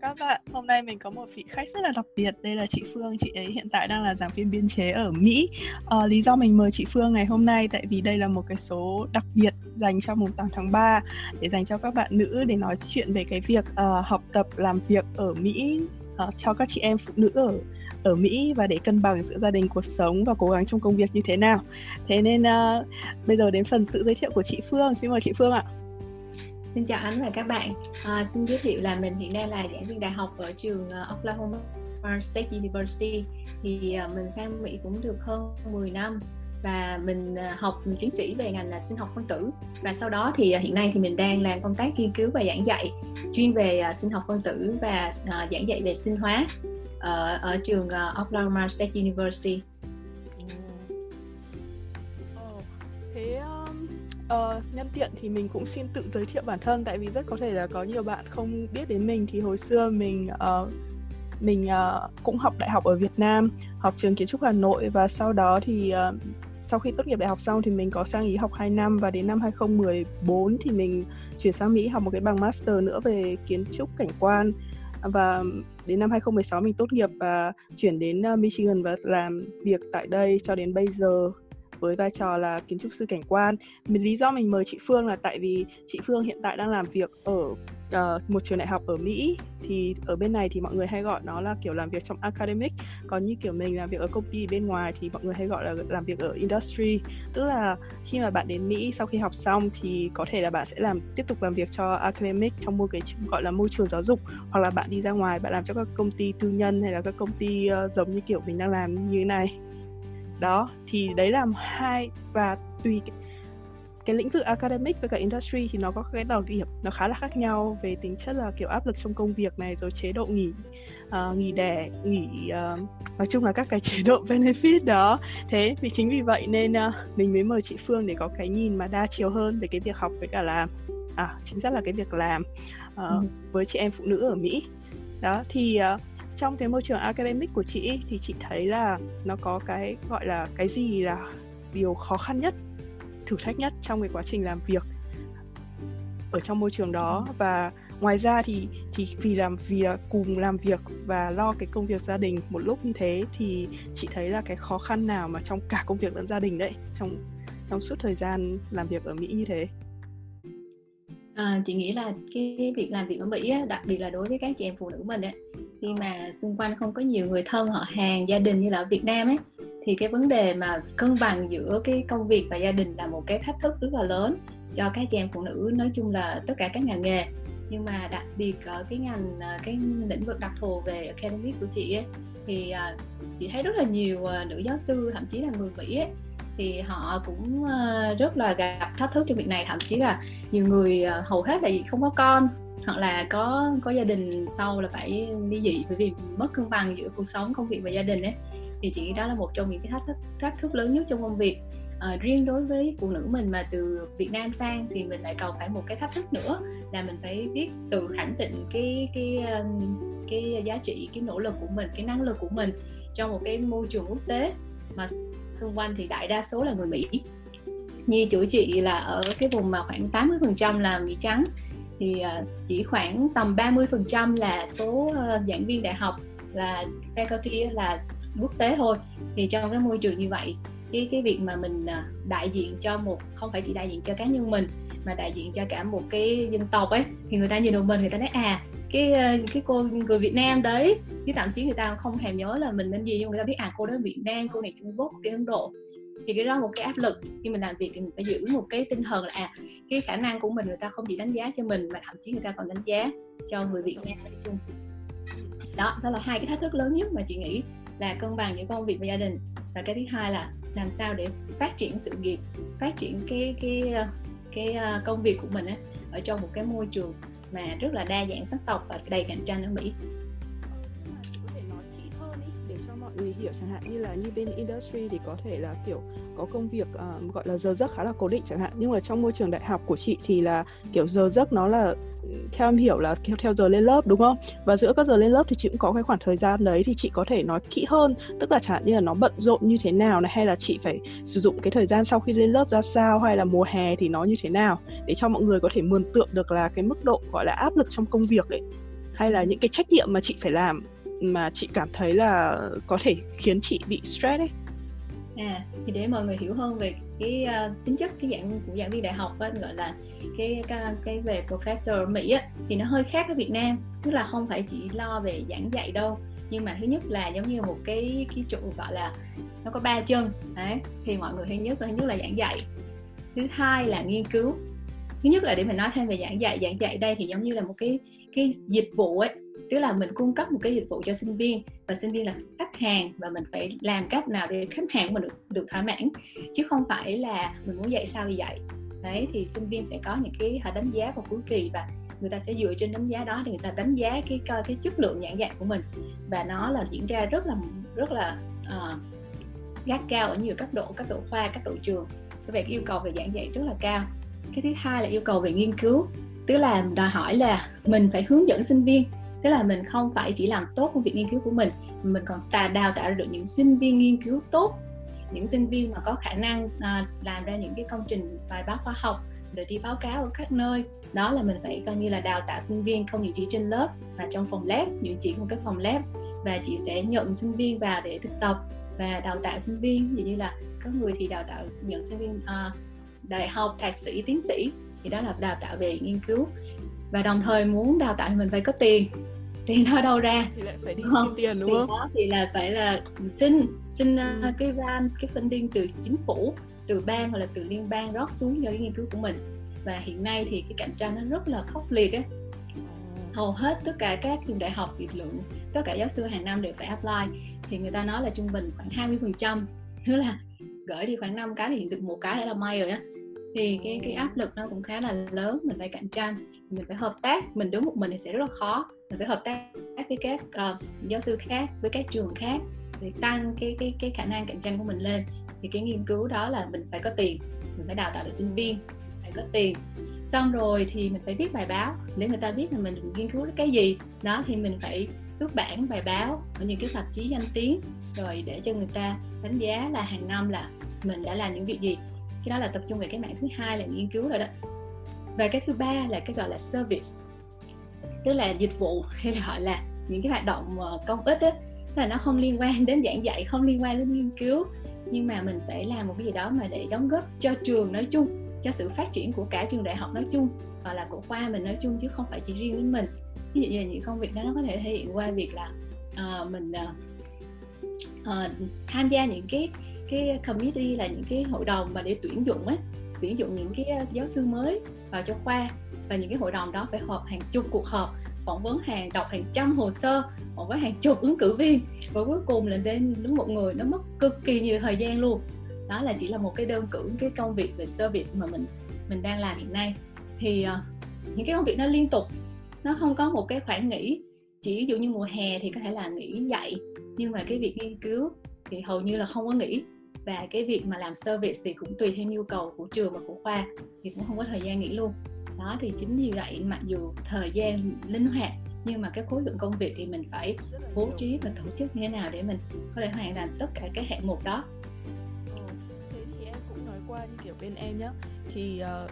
các bạn. Hôm nay mình có một vị khách rất là đặc biệt. Đây là chị Phương. Chị ấy hiện tại đang là giảng viên biên chế ở Mỹ. À, lý do mình mời chị Phương ngày hôm nay tại vì đây là một cái số đặc biệt dành cho mùng 8 tháng 3 để dành cho các bạn nữ để nói chuyện về cái việc uh, học tập làm việc ở Mỹ uh, cho các chị em phụ nữ ở ở Mỹ và để cân bằng giữa gia đình cuộc sống và cố gắng trong công việc như thế nào. Thế nên uh, bây giờ đến phần tự giới thiệu của chị Phương. Xin mời chị Phương ạ. Xin chào anh và các bạn. À, xin giới thiệu là mình hiện nay là giảng viên đại học ở trường ờ, Oklahoma State University. Thì ờ, mình sang Mỹ cũng được hơn 10 năm và mình học tiến sĩ về ngành là sinh học phân tử và sau đó thì hiện nay thì mình đang làm công tác nghiên cứu và giảng dạy chuyên về sinh học phân tử và giảng dạy về sinh hóa ở, ở trường Oklahoma State University. Uh, nhân tiện thì mình cũng xin tự giới thiệu bản thân tại vì rất có thể là có nhiều bạn không biết đến mình. Thì hồi xưa mình uh, mình uh, cũng học đại học ở Việt Nam, học trường kiến trúc Hà Nội. Và sau đó thì uh, sau khi tốt nghiệp đại học xong thì mình có sang Ý học 2 năm. Và đến năm 2014 thì mình chuyển sang Mỹ học một cái bằng master nữa về kiến trúc cảnh quan. Và đến năm 2016 mình tốt nghiệp và chuyển đến Michigan và làm việc tại đây cho đến bây giờ với vai trò là kiến trúc sư cảnh quan. Mình lý do mình mời chị Phương là tại vì chị Phương hiện tại đang làm việc ở uh, một trường đại học ở Mỹ. Thì ở bên này thì mọi người hay gọi nó là kiểu làm việc trong academic. Còn như kiểu mình làm việc ở công ty bên ngoài thì mọi người hay gọi là làm việc ở industry. Tức là khi mà bạn đến Mỹ sau khi học xong thì có thể là bạn sẽ làm tiếp tục làm việc cho academic trong một cái gọi là môi trường giáo dục. Hoặc là bạn đi ra ngoài bạn làm cho các công ty tư nhân hay là các công ty uh, giống như kiểu mình đang làm như thế này đó thì đấy là hai và tùy cái, cái lĩnh vực academic với cả industry thì nó có cái đặc điểm nó khá là khác nhau về tính chất là kiểu áp lực trong công việc này rồi chế độ nghỉ uh, nghỉ đẻ nghỉ uh, nói chung là các cái chế độ benefit đó thế vì chính vì vậy nên uh, mình mới mời chị Phương để có cái nhìn mà đa chiều hơn về cái việc học với cả làm à chính xác là cái việc làm uh, ừ. với chị em phụ nữ ở Mỹ đó thì uh, trong cái môi trường academic của chị thì chị thấy là nó có cái gọi là cái gì là điều khó khăn nhất thử thách nhất trong cái quá trình làm việc ở trong môi trường đó. Và ngoài ra thì thì vì làm việc cùng làm việc và lo cái công việc gia đình một lúc như thế thì chị thấy là cái khó khăn nào mà trong cả công việc lẫn gia đình đấy trong trong suốt thời gian làm việc ở Mỹ như thế? À, chị nghĩ là cái việc làm việc ở Mỹ á, đặc biệt là đối với các chị em phụ nữ mình ấy, khi mà xung quanh không có nhiều người thân họ hàng, gia đình như là ở Việt Nam ấy, thì cái vấn đề mà cân bằng giữa cái công việc và gia đình là một cái thách thức rất là lớn cho các chị em phụ nữ, nói chung là tất cả các ngành nghề. Nhưng mà đặc biệt ở cái ngành à, cái lĩnh vực đặc thù về academic của chị ấy, thì à, chị thấy rất là nhiều à, nữ giáo sư, thậm chí là người Mỹ ấy, thì họ cũng rất là gặp thách thức trong việc này. Thậm chí là nhiều người hầu hết là không có con hoặc là có có gia đình sau là phải ly dị bởi vì mất cân bằng giữa cuộc sống công việc và gia đình ấy. Thì chị nghĩ đó là một trong những cái thách thức thách thức lớn nhất trong công việc. À, riêng đối với phụ nữ mình mà từ Việt Nam sang thì mình lại còn phải một cái thách thức nữa là mình phải biết tự khẳng định cái cái cái giá trị cái nỗ lực của mình cái năng lực của mình trong một cái môi trường quốc tế mà xung quanh thì đại đa số là người Mỹ. Như chủ chị là ở cái vùng mà khoảng 80% là Mỹ trắng thì ờ, chỉ khoảng tầm 30% là số ờ, giảng viên đại học là faculty là quốc tế thôi. Thì trong cái môi trường như vậy, cái cái việc mà mình ờ, đại diện cho một, không phải chỉ đại diện cho cá nhân mình, mà đại diện cho cả một cái dân tộc ấy, thì người ta nhìn vào mình, người ta nói à cái cái cô, người Việt Nam đấy. Chứ thậm chí người ta không thèm nhớ là mình nên gì, nhưng người ta biết à cô đó Việt Nam, cô này Trung Quốc cái Ấn Độ thì cái đó là một cái áp lực. Khi mình làm việc thì mình phải giữ một cái tinh thần là à cái khả năng của mình người ta không chỉ đánh giá cho mình mà thậm chí người ta còn đánh giá cho người Việt Nam nói chung. Đó đó là hai cái thách thức lớn nhất mà chị nghĩ là cân bằng giữa công việc và gia đình. Và cái thứ hai là làm sao để phát triển sự nghiệp phát triển cái cái ờ, cái ờ, công việc của mình ấy, ở trong một cái môi trường mà rất là đa dạng sắc tộc và đầy cạnh tranh ở Mỹ người hiểu chẳng hạn như là như bên industry thì có thể là kiểu có công việc uh, gọi là giờ giấc khá là cố định chẳng hạn. Nhưng mà trong môi trường đại học của chị thì là kiểu giờ giấc nó là ừ, theo em hiểu là theo theo giờ lên lớp đúng không? Và giữa các giờ lên lớp thì chị cũng có cái khoảng thời gian đấy thì chị có thể nói kỹ hơn tức là chẳng hạn như là nó bận rộn như thế nào này hay là chị phải sử dụng cái thời gian sau khi lên lớp ra sao hay là mùa hè thì nó như thế nào để cho mọi người có thể mường tượng được là cái mức độ gọi là áp lực trong công việc ấy hay là những cái trách nhiệm mà chị phải làm mà chị cảm thấy là có thể khiến chị bị stress ấy. À thì để mọi người hiểu hơn về cái uh, tính chất cái dạng của giảng viên đại học á, gọi là cái, cái cái về professor ở Mỹ á, thì nó hơi khác ở Việt Nam. Tức là không phải chỉ lo về giảng dạy đâu nhưng mà thứ nhất là giống như một cái cái trụ gọi là nó có ba chân đấy thì mọi người thứ nhất là thứ nhất là giảng dạy. Thứ hai là nghiên cứu. Thứ nhất là để mình nói thêm về giảng dạy giảng dạy đây thì giống như là một cái cái dịch vụ ấy tức là mình cung cấp một cái dịch vụ cho sinh viên và sinh viên là khách hàng và mình phải làm cách nào để khách hàng của mình được, được thỏa mãn chứ không phải là mình muốn dạy sao thì dạy. Đấy thì sinh viên sẽ có những cái họ đánh giá vào cuối kỳ và người ta sẽ dựa trên đánh giá đó thì người ta đánh giá cái coi cái chất lượng giảng dạy của mình. Và nó là diễn ra rất là rất là uh, gắt cao ở nhiều cấp độ cấp độ khoa cấp độ trường. Cái việc yêu cầu về giảng dạy rất là cao. Cái thứ hai là yêu cầu về nghiên cứu. Tức là đòi hỏi là mình phải hướng dẫn sinh viên tức là mình không phải chỉ làm tốt công việc nghiên cứu của mình mình còn tà đào tạo được những sinh viên nghiên cứu tốt những sinh viên mà có khả năng à, làm ra những cái công trình bài báo khoa học rồi đi báo cáo ở các nơi. Đó là mình phải coi như là đào tạo sinh viên không những chỉ trên lớp mà trong phòng lab những chỉ một cái phòng lab. Và chị sẽ nhận sinh viên vào để thực tập và đào tạo sinh viên. Ví như là có người thì đào tạo nhận sinh viên à, đại học thạc sĩ tiến sĩ. Thì đó là đào tạo về nghiên cứu. Và đồng thời muốn đào tạo thì mình phải có tiền tiền đó đâu ra thì lại phải đi không? tiền đúng thì không? đó thì là phải là xin xin uh, cái grant cái funding từ chính phủ từ bang hoặc là từ liên bang rót xuống cho cái nghiên cứu của mình. Và hiện nay thì cái cạnh tranh nó rất là khốc liệt ấy hầu hết tất cả các trường đại học việt lượng tất cả giáo sư hàng năm đều phải apply. Thì người ta nói là trung bình khoảng 20 phần trăm tức là gửi đi khoảng 5 cái thì được một cái đã là may rồi á. Thì cái cái áp lực nó cũng khá là lớn mình phải cạnh tranh mình phải hợp tác mình đứng một mình thì sẽ rất là khó. Mình phải hợp tác với các uh, giáo sư khác với các trường khác để tăng cái cái cái khả năng cạnh tranh của mình lên. Thì cái nghiên cứu đó là mình phải có tiền mình phải đào tạo được sinh viên phải có tiền. Xong rồi thì mình phải viết bài báo. Để người ta biết là mình nghiên cứu cái gì đó thì mình phải xuất bản bài báo ở những cái tạp chí danh tiếng rồi để cho người ta đánh giá là hàng năm là mình đã làm những việc gì. Cái đó là tập trung về cái mảng thứ hai là nghiên cứu rồi đó và cái thứ ba là cái gọi là service. Tức là dịch vụ hay là gọi là những cái hoạt động ờ, công ích ấy, là nó không liên quan đến giảng dạy không liên quan đến nghiên cứu. Nhưng mà mình phải làm một cái gì đó mà để đóng góp cho trường nói chung cho sự phát triển của cả trường đại học nói chung hoặc là của khoa mình nói chung chứ không phải chỉ riêng đến mình. Ví dụ như những công việc đó nó có thể thể hiện qua việc là uh, mình uh, uh, tham gia những cái cái committee là những cái hội đồng mà để tuyển dụng ấy tuyển dụng những cái giáo sư mới vào cho khoa. Và những cái hội đồng đó phải họp hàng chục cuộc họp phỏng vấn hàng đọc hàng trăm hồ sơ phỏng vấn hàng chục ứng cử viên. Và cuối cùng là đến đúng một người nó mất cực kỳ nhiều thời gian luôn. Đó là chỉ là một cái đơn cử cái công việc về service mà mình mình đang làm hiện nay. Thì uh, những cái công việc nó liên tục nó không có một cái khoảng nghỉ. Chỉ ví dụ như mùa hè thì có thể là nghỉ dạy nhưng mà cái việc nghiên cứu thì hầu như là không có nghỉ và cái việc mà làm service thì cũng tùy theo nhu cầu của trường và của khoa thì cũng không có thời gian nghỉ luôn. Đó thì chính vì vậy mặc dù thời gian linh hoạt nhưng mà cái khối lượng công việc thì mình phải bố trí và tổ chức như thế nào để mình có thể hoàn thành tất cả các hạng mục đó. Ừ, thế thì em cũng nói qua như kiểu bên em nhá thì uh,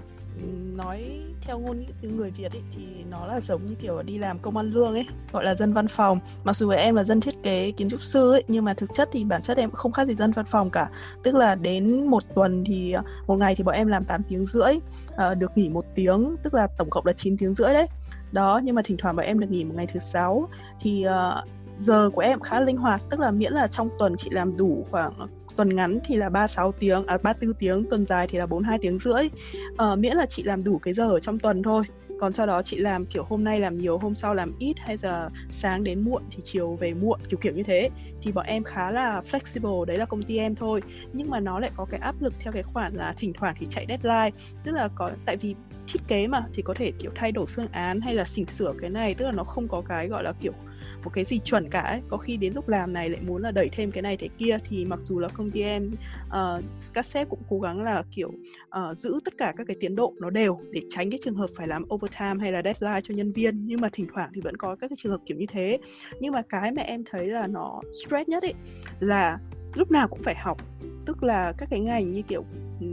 nói theo ngôn ngữ người Việt ấy, thì nó là giống như kiểu đi làm công ăn lương ấy gọi là dân văn phòng. Mặc dù em là dân thiết kế kiến trúc sư ấy nhưng mà thực chất thì bản chất em không khác gì dân văn phòng cả. Tức là đến một tuần thì một ngày thì bọn em làm 8 tiếng rưỡi ờ, được nghỉ một tiếng tức là tổng cộng là 9 tiếng rưỡi đấy. Đó nhưng mà thỉnh thoảng bọn em được nghỉ một ngày thứ sáu thì uh, giờ của em khá linh hoạt tức là miễn là trong tuần chị làm đủ khoảng tuần ngắn thì là 36 tiếng à 34 tiếng tuần dài thì là 42 tiếng rưỡi. À, miễn là chị làm đủ cái giờ ở trong tuần thôi. Còn sau đó chị làm kiểu hôm nay làm nhiều hôm sau làm ít hay giờ sáng đến muộn thì chiều về muộn kiểu kiểu như thế thì bọn em khá là flexible đấy là công ty em thôi. Nhưng mà nó lại có cái áp lực theo cái khoản là thỉnh thoảng thì chạy deadline. Tức là có tại vì thiết kế mà thì có thể kiểu thay đổi phương án hay là chỉnh sửa cái này tức là nó không có cái gọi là kiểu một cái gì chuẩn cả ấy. có khi đến lúc làm này lại muốn là đẩy thêm cái này thế kia thì mặc dù là công ty em uh, các sếp cũng cố gắng là kiểu uh, giữ tất cả các cái tiến độ nó đều để tránh cái trường hợp phải làm overtime hay là deadline cho nhân viên. Nhưng mà thỉnh thoảng thì vẫn có các cái trường hợp kiểu như thế. Nhưng mà cái mà em thấy là nó stress nhất ấy là lúc nào cũng phải học. Tức là các cái ngành như kiểu ừ,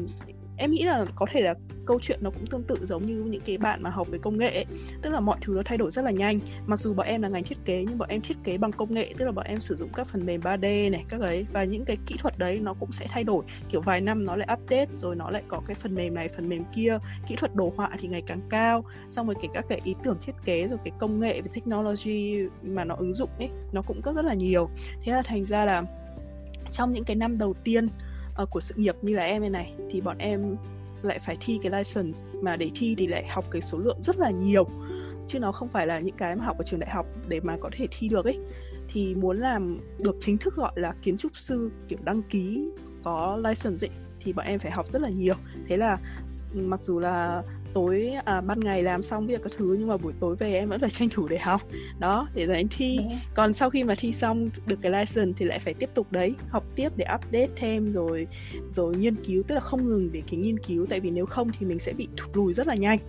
em nghĩ là có thể là câu chuyện nó cũng tương tự giống như những cái bạn mà học về công nghệ ấy. tức là mọi thứ nó thay đổi rất là nhanh. Mặc dù bọn em là ngành thiết kế, nhưng bọn em thiết kế bằng công nghệ, tức là bọn em sử dụng các phần mềm 3D này, các ấy. Và những cái kỹ thuật đấy nó cũng sẽ thay đổi. Kiểu vài năm nó lại update, rồi nó lại có cái phần mềm này, phần mềm kia. Kỹ thuật đồ họa thì ngày càng cao. Xong rồi kể các cái ý tưởng thiết kế, rồi cái công nghệ về technology mà nó ứng dụng ấy, nó cũng có rất là nhiều. Thế là thành ra là trong những cái năm đầu tiên uh, của sự nghiệp như là em này thì bọn em lại phải thi cái license. Mà để thi thì lại học cái số lượng rất là nhiều chứ nó không phải là những cái mà học ở trường đại học để mà có thể thi được ấy. Thì muốn làm được chính thức gọi là kiến trúc sư kiểu đăng ký có license ấy thì bọn em phải học rất là nhiều. Thế là ừ, mặc dù là tối à, ban ngày làm xong việc các thứ nhưng mà buổi tối về em vẫn phải tranh thủ để học. Đó để rồi anh thi. Yeah. còn sau khi mà thi xong được cái license thì lại phải tiếp tục đấy học tiếp để update thêm rồi rồi nghiên cứu tức là không ngừng để cái nghiên cứu tại vì nếu không thì mình sẽ bị thụt lùi rất là nhanh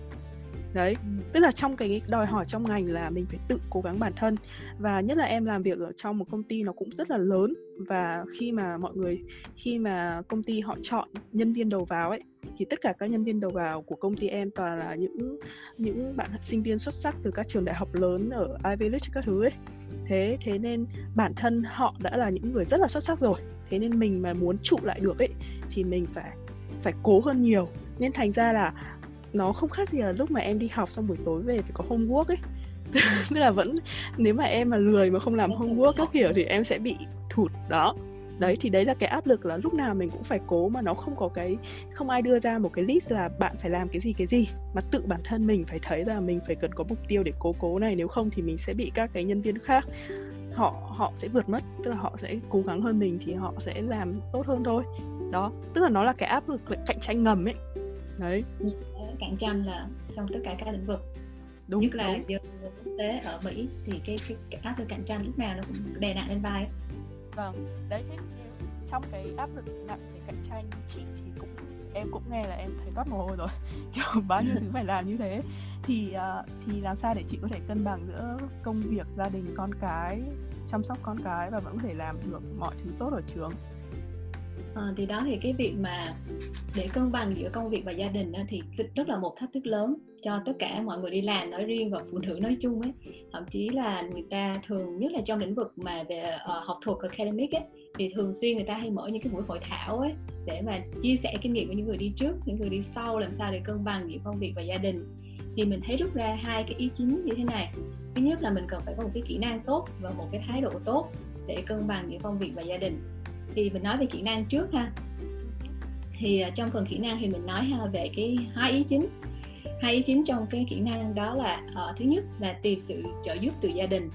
đấy ừ. tức là trong cái đòi hỏi trong ngành là mình phải tự cố gắng bản thân. Và nhất là em làm việc ở trong một công ty nó cũng rất là lớn. Và khi mà mọi người khi mà công ty họ chọn nhân viên đầu vào ấy thì tất cả các nhân viên đầu vào của công ty em toàn là những những bạn sinh viên xuất sắc từ các trường đại học lớn ở Ivy League các thứ ấy. Thế thế nên bản thân họ đã là những người rất là xuất sắc rồi. Thế nên mình mà muốn trụ lại được ấy thì mình phải phải cố hơn nhiều. Nên thành ra là nó không khác gì là lúc mà em đi học xong buổi tối về thì có homework ấy. Tức là vẫn nếu mà em mà lười mà không làm homework các kiểu thì em sẽ bị thụt đó. Đấy thì đấy là cái áp lực là lúc nào mình cũng phải cố mà nó không có cái không ai đưa ra một cái list là bạn phải làm cái gì cái gì. Mà tự bản thân mình phải thấy là mình phải cần có mục tiêu để cố cố này nếu không thì mình sẽ bị các cái nhân viên khác họ họ sẽ vượt mất. Tức là họ sẽ cố gắng hơn mình thì họ sẽ làm tốt hơn thôi. Đó tức là nó là cái áp lực cạnh tranh ngầm ấy đấy. Cạnh tranh là trong tất cả các lĩnh vực. Đúng, nhất là giờ quốc tế ở Mỹ thì cái, cái, cái áp lực cạnh tranh lúc nào nó cũng đè nặng lên vai ấy. vâng đấy thế trong cái áp lực nặng về cạnh tranh chị thì cũng em cũng nghe là em thấy toát mồ hôi rồi. Kiểu bao nhiêu thứ phải làm như thế. Thì uh, thì làm sao để chị có thể cân bằng giữa công việc gia đình con cái chăm sóc con cái và vẫn có thể làm được mọi thứ tốt ở trường à, thì đó thì cái việc mà để cân bằng giữa công việc và gia đình đó, thì rất là một thách thức lớn cho tất cả mọi người đi làm nói riêng và phụ nữ nói chung ấy. Thậm chí là người ta thường nhất là trong lĩnh vực mà về uh, học thuật academic ấy thì thường xuyên người ta hay mở những cái buổi hội thảo ấy để mà chia sẻ kinh nghiệm của những người đi trước những người đi sau làm sao để cân bằng giữa công việc và gia đình. Thì mình thấy rút ra hai cái ý chính như thế này. Thứ nhất là mình cần phải có một cái kỹ năng tốt và một cái thái độ tốt để cân bằng giữa công việc và gia đình thì mình nói về kỹ năng trước ha. Thì à, trong phần kỹ năng thì mình nói ha về cái hai ý chính. Hai ý chính trong cái kỹ năng đó là uh, thứ nhất là tìm sự trợ giúp từ gia đình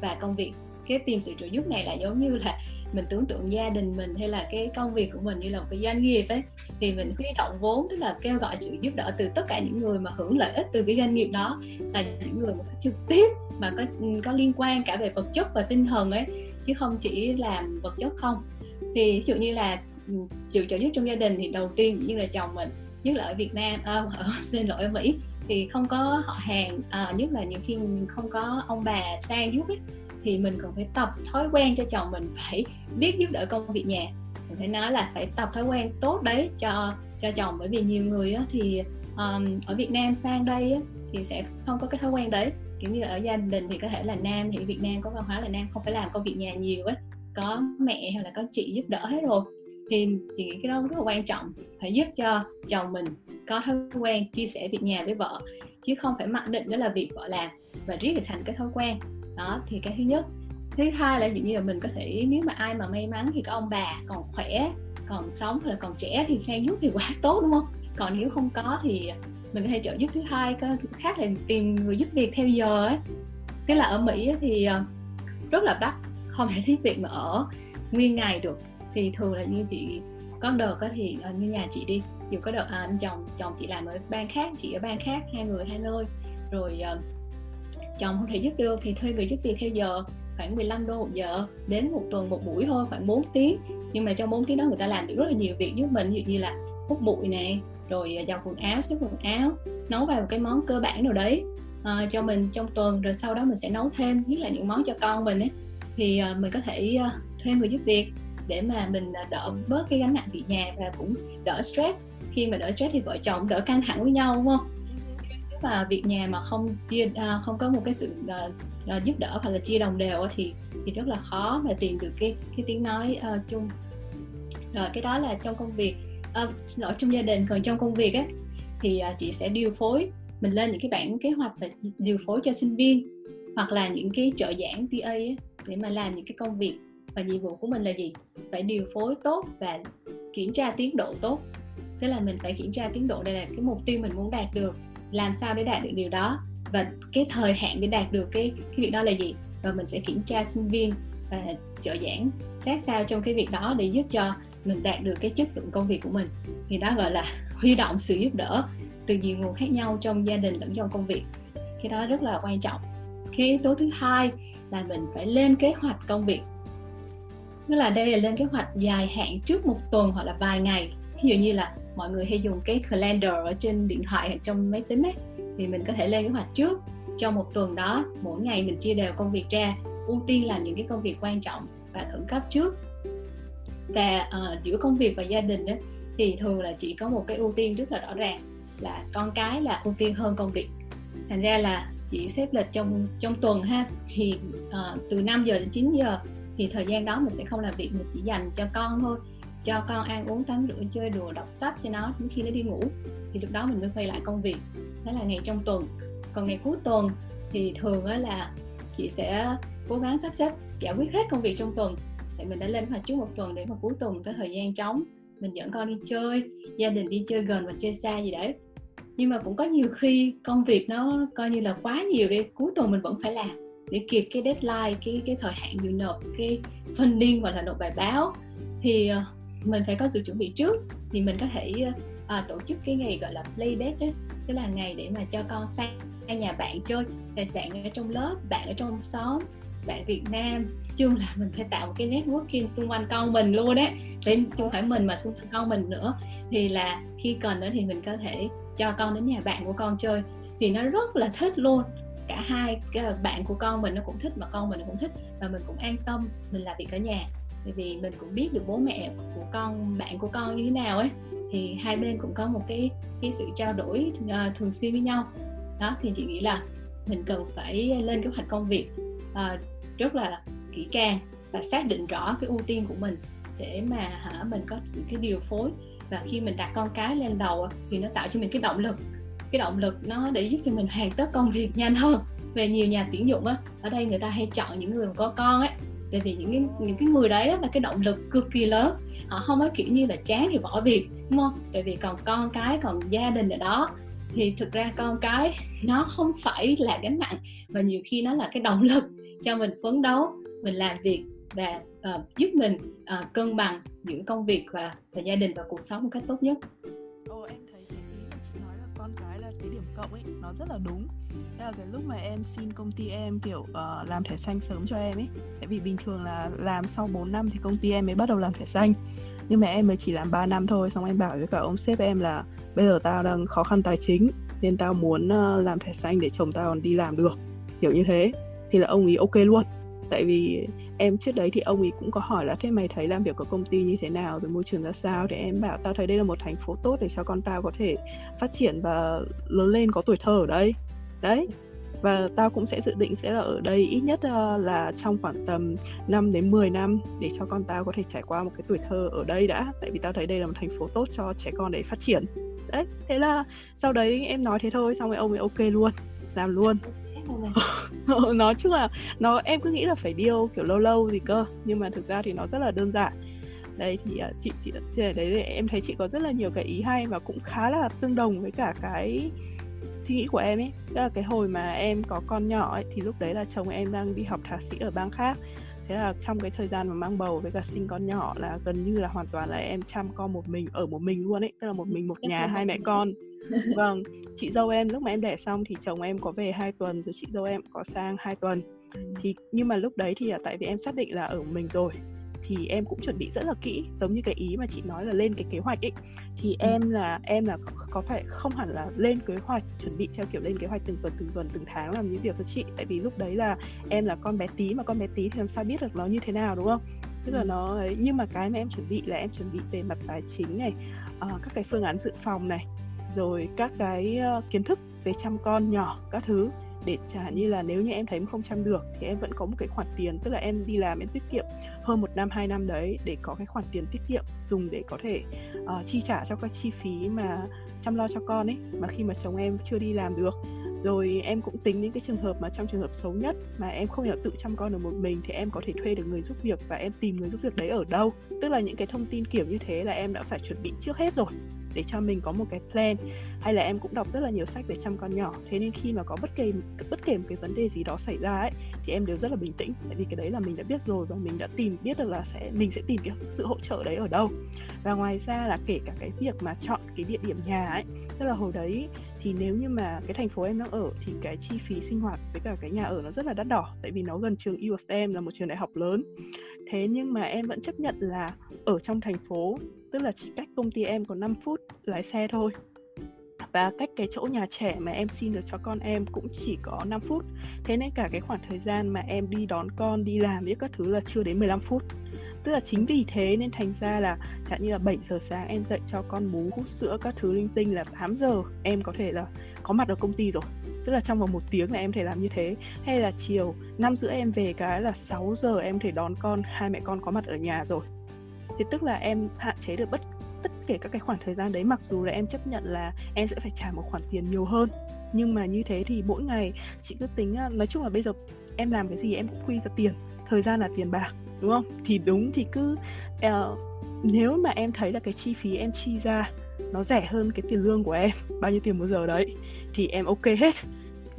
và công việc. Cái tìm sự trợ giúp này là giống như là mình tưởng tượng gia đình mình hay là cái công việc của mình như là một cái doanh nghiệp ấy. Thì mình huy động vốn tức là kêu gọi sự giúp đỡ từ tất cả những người mà hưởng lợi ích từ cái doanh nghiệp đó là những người mà trực tiếp mà có ừ, có liên quan cả về vật chất và tinh thần ấy chứ không chỉ làm vật chất không thì ví dụ như là ừ, chịu trợ giúp trong gia đình thì đầu tiên như là chồng mình nhất là ở Việt Nam à, ở xin lỗi ở Mỹ thì không có họ hàng à, nhất là nhiều khi không có ông bà sang giúp ấy, thì mình còn phải tập thói quen cho chồng mình phải biết giúp đỡ công việc nhà. Mình phải nói là phải tập thói quen tốt đấy cho cho chồng bởi vì nhiều người á, thì um, ở Việt Nam sang đây á, thì sẽ không có cái thói quen đấy. Kiểu như là ở gia đình thì có thể là nam thì Việt Nam có văn hóa là nam không phải làm công việc nhà nhiều ấy có mẹ hay là có chị giúp đỡ hết rồi, thì chị nghĩ cái đó rất là quan trọng, phải giúp cho chồng mình có thói quen chia sẻ việc nhà với vợ, chứ không phải mặc định đó là việc vợ làm và riết thì thành cái thói quen. Đó, thì cái thứ nhất. Thứ hai là dụ như là mình có thể, nếu mà ai mà may mắn thì có ông bà còn khỏe, còn sống hay là còn trẻ thì sang giúp thì quá tốt, đúng không? Còn nếu không có thì mình có thể trợ giúp thứ hai cái thứ khác là tìm người giúp việc theo giờ ấy. Tức là ở mỹ thì ờ, rất là đắt không thể thích việc mà ở nguyên ngày được. Thì thường là như chị có đợt có thì ờ, như nhà chị đi dù có đợt à, anh chồng chồng chị làm ở bang khác chị ở bang khác hai người hai nơi. Rồi uh, chồng không thể giúp được thì thuê người giúp việc theo giờ khoảng 15 đô một giờ đến một tuần một buổi thôi khoảng 4 tiếng. Nhưng mà trong 4 tiếng đó người ta làm được rất là nhiều việc giúp mình ví dụ như là hút bụi này rồi ờ, giặt quần áo xếp quần áo nấu vào một cái món cơ bản nào đấy uh, cho mình trong tuần rồi sau đó mình sẽ nấu thêm nhất là những món cho con mình ấy thì ờ, mình có thể ờ, thuê người giúp việc để mà mình ờ, đỡ bớt cái gánh nặng việc nhà và cũng đỡ stress. Khi mà đỡ stress thì vợ chồng đỡ căng thẳng với nhau đúng không? Và việc nhà mà không chia không có một cái sự giúp đỡ hoặc là chia đồng đều thì thì rất là khó mà tìm được cái cái tiếng nói uh, chung. Rồi cái đó là trong công việc uh, lỗi trong gia đình. Còn trong công việc á thì uh, chị sẽ điều phối mình lên những cái bản kế hoạch và điều phối cho sinh viên hoặc là những cái trợ giảng TA ấy, để mà làm những cái công việc và nhiệm vụ của mình là gì? Phải điều phối tốt và kiểm tra tiến độ tốt. Tức là mình phải kiểm tra tiến độ đây là cái mục tiêu mình muốn đạt được. Làm sao để đạt được điều đó? Và cái thời hạn để đạt được cái cái việc đó là gì? Và mình sẽ kiểm tra sinh viên và trợ giảng sát sao trong cái việc đó để giúp cho mình đạt được cái chất lượng công việc của mình. Thì đó gọi là huy động sự giúp đỡ từ nhiều nguồn khác nhau trong gia đình lẫn trong công việc. Cái đó rất là quan trọng. Cái yếu tố thứ hai là mình phải lên kế hoạch công việc. Tức là đây là lên kế hoạch dài hạn trước một tuần hoặc là vài ngày. Ví dụ như là mọi người hay dùng cái calendar ở trên điện thoại hoặc trong máy tính ấy thì mình có thể lên kế hoạch trước. Trong một tuần đó mỗi ngày mình chia đều công việc ra. Ưu tiên làm những cái công việc quan trọng và khẩn cấp trước. Và uh, giữa công việc và gia đình ấy, thì thường là chỉ có một cái ưu tiên rất là rõ ràng là con cái là ưu tiên hơn công việc. Thành ra là chỉ xếp lịch trong trong tuần ha. Thì uh, từ 5 giờ đến 9 giờ thì thời gian đó mình sẽ không làm việc mình chỉ dành cho con thôi. Cho con ăn uống tắm rửa chơi đùa đọc sách cho nó đến khi nó đi ngủ. Thì lúc đó mình mới quay lại công việc. Đó là ngày trong tuần. Còn ngày cuối tuần thì thường là chị sẽ cố gắng sắp xếp giải quyết hết công việc trong tuần. Để mình đã lên hoạch trước một tuần để mà cuối tuần có thời gian trống mình dẫn con đi chơi gia đình đi chơi gần và chơi xa gì đấy nhưng mà cũng có nhiều khi công việc nó coi như là quá nhiều đi cuối tuần mình vẫn phải làm để kịp cái deadline cái cái thời hạn dự nộp cái funding hoặc là nộp bài báo. Thì ờ, mình phải có sự chuẩn bị trước thì mình có thể à, tổ chức cái ngày gọi là play date chứ tức là ngày để mà cho con sang nhà bạn chơi bạn ở trong lớp bạn ở trong xóm bạn Việt Nam. Chung là mình phải tạo một cái networking xung quanh con mình luôn đấy để không phải mình mà xung quanh con mình nữa. Thì là khi cần nữa thì mình có thể cho con đến nhà bạn của con chơi. Thì nó rất là thích luôn. Cả hai cái bạn của con mình nó cũng thích mà con mình cũng thích. Và mình cũng an tâm mình làm việc ở nhà. Bởi vì mình cũng biết được bố mẹ của con bạn của con như thế nào ấy. Thì hai bên cũng có một cái cái sự trao đổi uh, thường xuyên với nhau. Đó thì chị nghĩ là mình cần phải lên kế hoạch công việc à, rất là kỹ càng và xác định rõ cái ưu tiên của mình để mà hả mình có sự cái điều phối. Và khi mình đặt con cái lên đầu thì nó tạo cho mình cái động lực. Cái động lực nó để giúp cho mình hoàn tất công việc nhanh hơn. Về nhiều nhà tuyển dụng á ở đây người ta hay chọn những người có con ấy. Tại vì những cái những cái người đấy là cái động lực cực kỳ lớn. Họ không có kiểu như là chán thì bỏ việc đúng không? Tại vì còn con cái còn gia đình ở đó thì thực ra con cái nó không phải là gánh nặng mà nhiều khi nó là cái động lực cho mình phấn đấu mình làm việc và uh, giúp mình uh, cân bằng giữa công việc và và gia đình và cuộc sống một cách tốt nhất. Ồ em thấy cái ý mà chị nói là con cái là cái điểm cộng ấy nó rất là đúng. Thế là cái lúc mà em xin công ty em kiểu uh, làm thẻ xanh sớm cho em ấy, tại vì bình thường là làm sau 4 năm thì công ty em mới bắt đầu làm thẻ xanh. Nhưng mà em mới chỉ làm 3 năm thôi, xong em bảo với cả ông sếp em là bây giờ tao đang khó khăn tài chính nên tao muốn uh, làm thẻ xanh để chồng tao còn đi làm được. Kiểu như thế. Thì là ông ấy ok luôn. Tại vì em trước đấy thì ông ấy cũng có hỏi là thế mày thấy làm việc của công ty như thế nào? Rồi môi trường ra sao? Thì em bảo tao thấy đây là một thành phố tốt để cho con tao có thể phát triển và lớn lên có tuổi thơ ở đây. Đấy và tao cũng sẽ dự định sẽ là ở đây ít nhất uh, là trong khoảng tầm 5 đến 10 năm để cho con tao có thể trải qua một cái tuổi thơ ở đây đã. Tại vì tao thấy đây là một thành phố tốt cho trẻ con để phát triển. Đấy thế là sau đấy em nói thế thôi xong rồi ông ấy ok luôn làm luôn. Ờ, nó chung là nó em cứ nghĩ là phải điêu kiểu lâu lâu gì cơ nhưng mà thực ra thì nó rất là đơn giản. Đây thì ờ, chị chị chị đấy em thấy chị có rất là nhiều cái ý hay và cũng khá là tương đồng với cả cái suy nghĩ của em ấy. Tức là cái hồi mà em có con nhỏ ấy thì lúc đấy là chồng em đang đi học thạc sĩ ở bang khác. Thế là trong cái thời gian mà mang bầu với cả sinh con nhỏ là gần như là hoàn toàn là em chăm con một mình ở một mình luôn ấy. Tức là một mình một nhà hai mẹ con. Vâng chị dâu em lúc mà em đẻ xong thì chồng em có về hai tuần rồi chị dâu em có sang hai tuần. Thì nhưng mà lúc đấy thì là tại vì em xác định là ở mình rồi thì em cũng chuẩn bị rất là kỹ giống như cái ý mà chị nói là lên cái kế hoạch ấy thì ừ. em là em là có phải không hẳn là lên kế hoạch chuẩn bị theo kiểu lên kế hoạch từng tuần từng tuần từng tháng làm những việc với chị tại vì lúc đấy là em là con bé tí mà con bé tí thì làm sao biết được nó như thế nào đúng không tức là ừ. nó ấy nhưng mà cái mà em chuẩn bị là em chuẩn bị về mặt tài chính này uh, các cái phương án dự phòng này rồi các cái uh, kiến thức về chăm con nhỏ các thứ để trả như là nếu như em thấy không chăm được thì em vẫn có một cái khoản tiền tức là em đi làm em tiết kiệm hơn một năm hai năm đấy để có cái khoản tiền tiết kiệm dùng để có thể uh, chi trả cho các chi phí mà chăm lo cho con ấy mà khi mà chồng em chưa đi làm được. Rồi em cũng tính những cái trường hợp mà trong trường hợp xấu nhất mà em không thể tự chăm con được một mình thì em có thể thuê được người giúp việc và em tìm người giúp việc đấy ở đâu. Tức là những cái thông tin kiểu như thế là em đã phải chuẩn bị trước hết rồi để cho mình có một cái plan, hay là em cũng đọc rất là nhiều sách về chăm con nhỏ. Thế nên khi mà có bất kỳ bất kể một cái vấn đề gì đó xảy ra ấy, thì em đều rất là bình tĩnh. Tại vì cái đấy là mình đã biết rồi và mình đã tìm, biết được là sẽ, mình sẽ tìm cái sự hỗ trợ đấy ở đâu. Và ngoài ra là kể cả cái việc mà chọn cái địa điểm nhà ấy, tức là hồi đấy thì nếu như mà cái thành phố em đang ở thì cái chi phí sinh hoạt với cả cái nhà ở nó rất là đắt đỏ, tại vì nó gần trường U of M là một trường đại học lớn. Thế nhưng mà em vẫn chấp nhận là ở trong thành phố tức là chỉ cách công ty em có 5 phút lái xe thôi. Và cách cái chỗ nhà trẻ mà em xin được cho con em cũng chỉ có 5 phút. Thế nên cả cái khoảng thời gian mà em đi đón con, đi làm với các thứ là chưa đến 15 phút. Tức là chính vì thế nên thành ra là chẳng như là 7 giờ sáng em dậy cho con bú hút sữa các thứ linh tinh là 8 giờ em có thể là có mặt ở công ty rồi. Tức là trong vòng một tiếng là em thể làm như thế. Hay là chiều năm rưỡi em về cái là 6 giờ em thể đón con, hai mẹ con có mặt ở nhà rồi thì tức là em hạn chế được bất tất cả các cái khoảng thời gian đấy mặc dù là em chấp nhận là em sẽ phải trả một khoản tiền nhiều hơn. Nhưng mà như thế thì mỗi ngày chị cứ tính à, nói chung là bây giờ em làm cái gì em cũng quy ra tiền thời gian là tiền bạc đúng không? Thì đúng thì cứ uh, nếu mà em thấy là cái chi phí em chi ra nó rẻ hơn cái tiền lương của em bao nhiêu tiền một giờ đấy thì em ok hết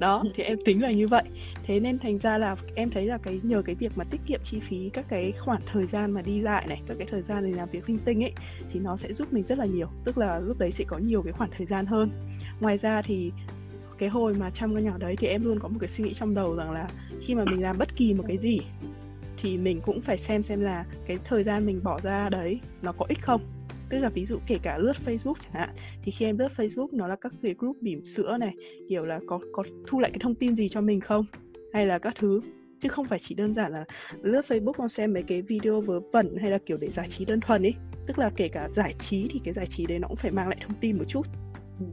đó thì em tính là như vậy. Thế nên thành ra là em thấy là cái nhờ cái việc mà tiết kiệm chi phí các cái khoản thời gian mà đi lại này các cái thời gian để làm việc linh tinh ấy thì nó sẽ giúp mình rất là nhiều. Tức là lúc đấy sẽ có nhiều cái khoản thời gian hơn. Ngoài ra thì cái hồi mà chăm con nhỏ đấy thì em luôn có một cái suy nghĩ trong đầu rằng là khi mà mình làm bất kỳ một cái gì thì mình cũng phải xem xem là cái thời gian mình bỏ ra đấy nó có ích không tức là ví dụ kể cả lướt Facebook chẳng hạn, thì khi em lướt Facebook nó là các cái group bỉm sữa này, kiểu là có có thu lại cái thông tin gì cho mình không? Hay là các thứ? Chứ không phải chỉ đơn giản là lướt Facebook con xem mấy cái video vớ vẩn hay là kiểu để giải trí đơn thuần ấy. Tức là kể cả giải trí thì cái giải trí đấy nó cũng phải mang lại thông tin một chút.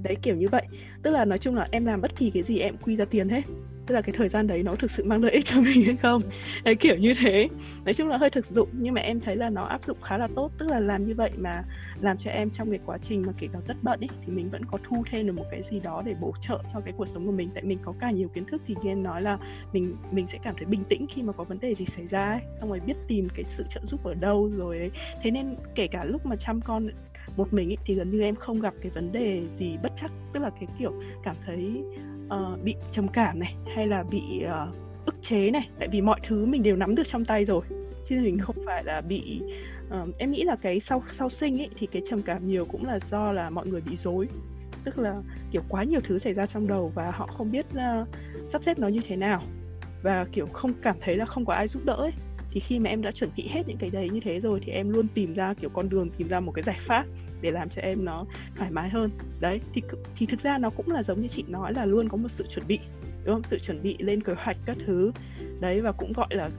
Đấy, kiểu như vậy. Tức là nói chung là em làm bất kỳ cái gì em quy ra tiền hết tức là cái thời gian đấy nó thực sự mang lợi ích cho mình hay không? Đấy, kiểu như thế. Nói chung là hơi thực dụng nhưng mà em thấy là nó áp dụng khá là tốt. Tức là làm như vậy mà làm cho em trong cái quá trình mà kể cả rất bận ấy thì mình vẫn có thu thêm được một cái gì đó để bổ trợ cho cái cuộc sống của mình. Tại mình có càng nhiều kiến thức thì như em nói là mình mình sẽ cảm thấy bình tĩnh khi mà có vấn đề gì xảy ra ấy. Xong rồi biết tìm cái sự trợ giúp ở đâu rồi ấy. thế nên kể cả lúc mà chăm con một mình ấy, thì gần như em không gặp cái vấn đề gì bất chắc. Tức là cái kiểu cảm thấy uh, bị trầm cảm này hay là bị uh, ức chế này. Tại vì mọi thứ mình đều nắm được trong tay rồi chứ mình không phải là bị uh, em nghĩ là cái sau sau sinh ấy thì cái trầm cảm nhiều cũng là do là mọi người bị dối. Tức là kiểu quá nhiều thứ xảy ra trong đầu và họ không biết uh, sắp xếp nó như thế nào. Và kiểu không cảm thấy là không có ai giúp đỡ ấy. Thì khi mà em đã chuẩn bị hết những cái đấy như thế rồi thì em luôn tìm ra kiểu con đường tìm ra một cái giải pháp để làm cho em nó thoải mái hơn. Đấy, thì thì thực ra nó cũng là giống như chị nói là luôn có một sự chuẩn bị, đúng không? Sự chuẩn bị lên kế hoạch các thứ. Đấy, và cũng gọi là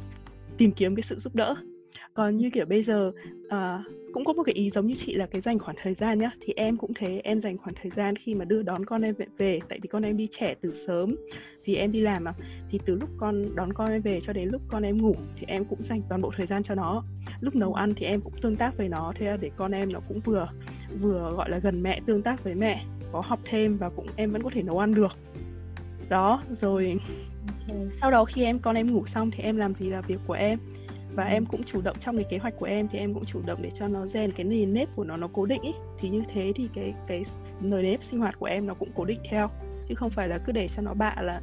tìm kiếm cái sự giúp đỡ còn như kiểu bây giờ uh, cũng có một cái ý giống như chị là cái dành khoảng thời gian nhá thì em cũng thế em dành khoảng thời gian khi mà đưa đón con em về, về. Tại vì con em đi trẻ từ sớm thì em đi làm mà. Thì từ lúc con đón con em về cho đến lúc con em ngủ thì em cũng dành toàn bộ thời gian cho nó. Lúc nấu ăn thì em cũng tương tác với nó thế để con em nó cũng vừa vừa gọi là gần mẹ tương tác với mẹ có học thêm và cũng em vẫn có thể nấu ăn được. Đó rồi sau đó khi em con em ngủ xong thì em làm gì là việc của em và em cũng chủ động trong cái kế hoạch của em thì em cũng chủ động để cho nó rèn cái nền nếp của nó nó cố định ý. thì như thế thì cái cái nền nếp sinh hoạt của em nó cũng cố định theo. Chứ không phải là cứ để cho nó bạ là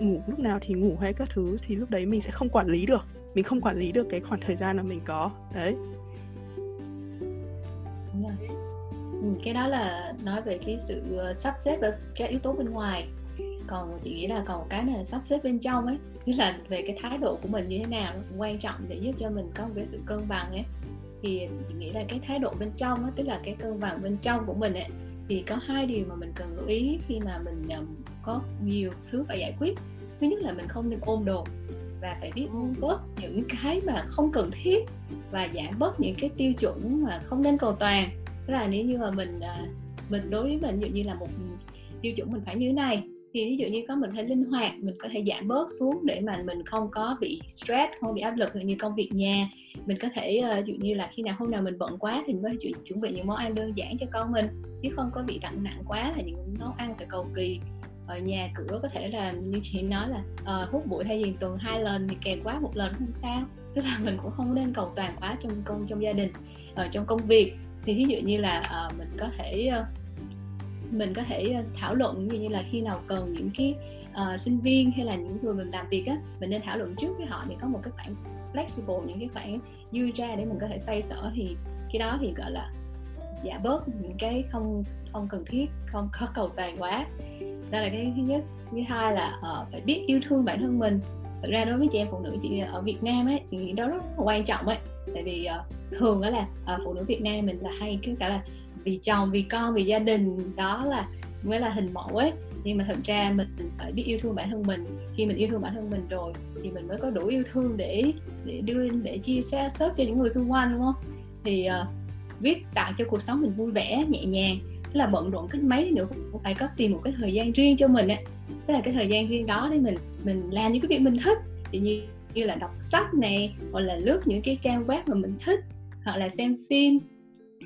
ngủ lúc nào thì ngủ hay các thứ thì lúc đấy mình sẽ không quản lý được. Mình không quản lý được cái khoảng thời gian mà mình có. Đấy. Ừ, cái đó là nói về cái sự ờ, sắp xếp và các yếu tố bên ngoài còn chị nghĩ là còn một cái này sắp xếp bên trong ấy tức là về cái thái độ của mình như thế nào cũng quan trọng để giúp cho mình có một cái sự cân bằng ấy. Thì chị nghĩ là cái thái độ bên trong ấy, tức là cái cân bằng bên trong của mình ấy thì có hai điều mà mình cần lưu ý khi mà mình có nhiều thứ phải giải quyết. Thứ nhất là mình không nên ôm đồ và phải biết buông bớt những cái mà không cần thiết và giảm bớt những cái tiêu chuẩn mà không nên cầu toàn. Tức là nếu như mà mình mình đối với mình dụ như là một tiêu chuẩn mình phải như thế này thì ví dụ như có mình thể linh hoạt mình có thể giảm bớt xuống để mà mình không có bị stress không bị áp lực. Như công việc nhà mình có thể uh, dụ như là khi nào hôm nào mình bận quá thì mình có thể chuẩn bị những món ăn đơn giản cho con mình chứ không có bị nặng nặng quá là những món ăn phải cầu kỳ. Ở nhà cửa có thể là như chị nói là uh, hút bụi thay vì tuần hai lần thì kẹt quá một lần không sao. Tức là mình cũng không nên cầu toàn quá trong công trong gia đình ở trong công việc. Thì ví dụ như là uh, mình có thể uh, mình có thể ờ, thảo luận như là khi nào cần những cái uh, sinh viên hay là những người mình làm việc á mình nên thảo luận trước với họ để có một cái khoản flexible những cái khoản dư ra để mình có thể xoay sở. Thì cái đó thì gọi là giảm bớt những cái không không cần thiết không có cầu toàn quá. Đó là cái thứ nhất. Thứ hai là uh, phải biết yêu thương bản thân mình. Thực ra đối với chị em phụ nữ chị ở Việt Nam ấy thì đó rất là quan trọng ấy tại vì uh, thường đó là uh, phụ nữ Việt Nam mình là hay cứ cả là vì chồng vì con vì gia đình. Đó là mới là hình mẫu ấy. Nhưng mà thật ra mình phải biết yêu thương bản thân mình. Khi mình yêu thương bản thân mình rồi thì mình mới có đủ yêu thương để để đưa để chia sẻ sớt cho những người xung quanh đúng không? Thì uh, viết tạo cho cuộc sống mình vui vẻ nhẹ nhàng. Tức là bận rộn cách mấy nữa cũng phải có tìm một cái thời gian riêng cho mình ấy tức là cái thời gian riêng đó để mình mình làm những cái việc mình thích. Thì như như là đọc sách này hoặc là lướt những cái trang web mà mình thích hoặc là xem phim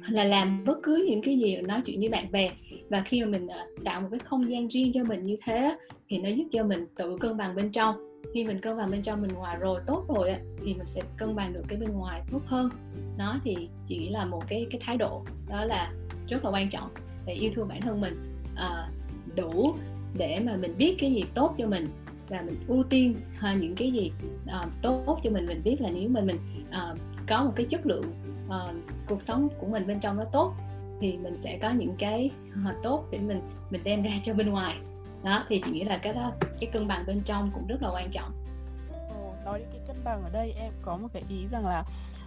là làm bất cứ những cái gì, nói chuyện với bạn bè. Và khi mà mình ờ, tạo một cái không gian riêng cho mình như thế thì nó giúp cho mình tự cân bằng bên trong. Khi mình cân bằng bên trong mình ngoài rồi, tốt rồi thì mình sẽ cân bằng được cái bên ngoài tốt hơn. Nó thì chỉ nghĩ là một cái cái thái độ, đó là rất là quan trọng để yêu thương bản thân mình ờ, đủ để mà mình biết cái gì tốt cho mình. Và mình ưu tiên ờ, những cái gì tốt cho mình mình biết là nếu mà mình có một cái chất lượng uh, cuộc sống của mình bên trong nó tốt thì mình sẽ có những cái uh, tốt để mình mình đem ra cho bên ngoài. Đó thì chị nghĩ là cái đó cái cân bằng bên trong cũng rất là quan trọng. Nói đến cái cân bằng ở đây em có một cái ý rằng là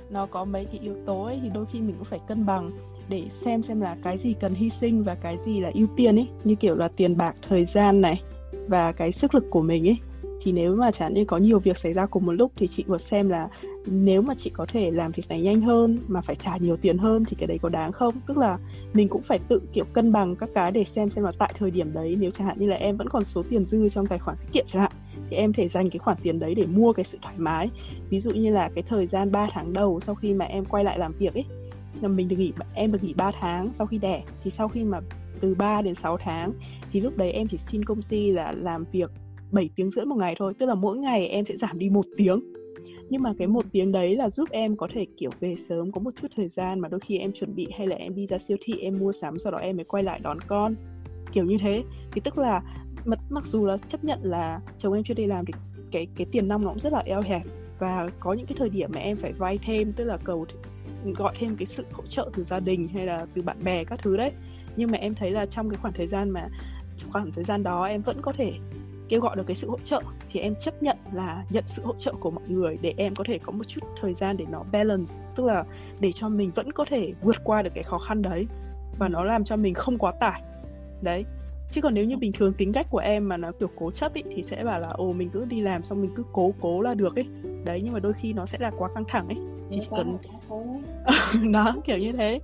nó có mấy cái yếu tố ấy, thì đôi khi mình cũng phải cân bằng để xem xem là cái gì cần hy sinh và cái gì là ưu tiên ấy như kiểu là tiền bạc thời gian này và cái sức lực của mình ấy thì nếu mà chẳng như có nhiều việc xảy ra cùng một lúc thì chị vừa xem là nếu mà chị có thể làm việc này nhanh hơn mà phải trả nhiều tiền hơn thì cái đấy có đáng không? Tức là mình cũng phải tự, kiểu, cân bằng các cái để xem xem là tại thời điểm đấy nếu chẳng hạn như là em vẫn còn số tiền dư trong tài khoản tiết kiệm chẳng hạn, thì em thể dành cái khoản tiền đấy để mua cái sự thoải mái. Ví dụ như là cái thời gian 3 tháng đầu sau khi mà em quay lại làm việc ấy, là mình được nghỉ em được nghỉ 3 tháng sau khi đẻ, thì sau khi mà từ 3 đến 6 tháng thì lúc đấy em chỉ xin công ty là làm việc 7 tiếng rưỡi một ngày thôi tức là mỗi ngày em sẽ giảm đi một tiếng. Nhưng mà cái một tiếng đấy là giúp em có thể kiểu về sớm có một chút thời gian mà đôi khi em chuẩn bị hay là em đi ra siêu thị em mua sắm sau đó em mới quay lại đón con. Kiểu như thế. Thì tức là mặc, mặc dù là chấp nhận là chồng em chưa đi làm thì cái cái tiền nong nó cũng rất là eo hẹp. Và có những cái thời điểm mà em phải vay thêm tức là cầu gọi thêm cái sự hỗ trợ từ gia đình hay là từ bạn bè các thứ đấy. Nhưng mà em thấy là trong cái khoảng thời gian mà trong khoảng thời gian đó em vẫn có thể kêu gọi được cái sự hỗ trợ thì em chấp nhận là nhận sự hỗ trợ của mọi người để em có thể có một chút thời gian để nó balance tức là để cho mình vẫn có thể vượt qua được cái khó khăn đấy và nó làm cho mình không quá tải. Đấy. Chứ còn nếu như bình thường tính cách của em mà nó kiểu cố chấp ý, thì sẽ bảo là ồ mình cứ đi làm xong mình cứ cố cố là được ấy đấy nhưng mà đôi khi nó sẽ là quá căng thẳng ấy thì chỉ cần đó kiểu như thế.